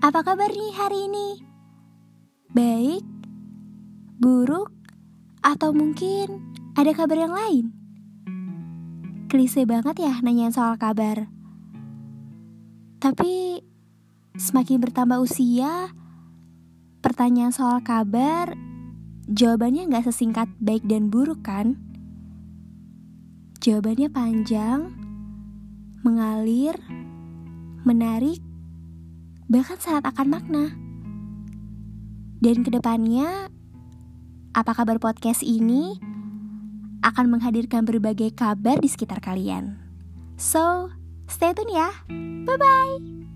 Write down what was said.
Apa kabar nih hari ini? Baik? Buruk? Atau mungkin ada kabar yang lain? Klise banget ya nanyain soal kabar. Tapi semakin bertambah usia, pertanyaan soal kabar jawabannya nggak sesingkat baik dan buruk kan? Jawabannya panjang, mengalir, menarik, bahkan sangat akan makna. Dan ke depannya, apa kabar podcast ini akan menghadirkan berbagai kabar di sekitar kalian. So, stay tune ya. Bye-bye.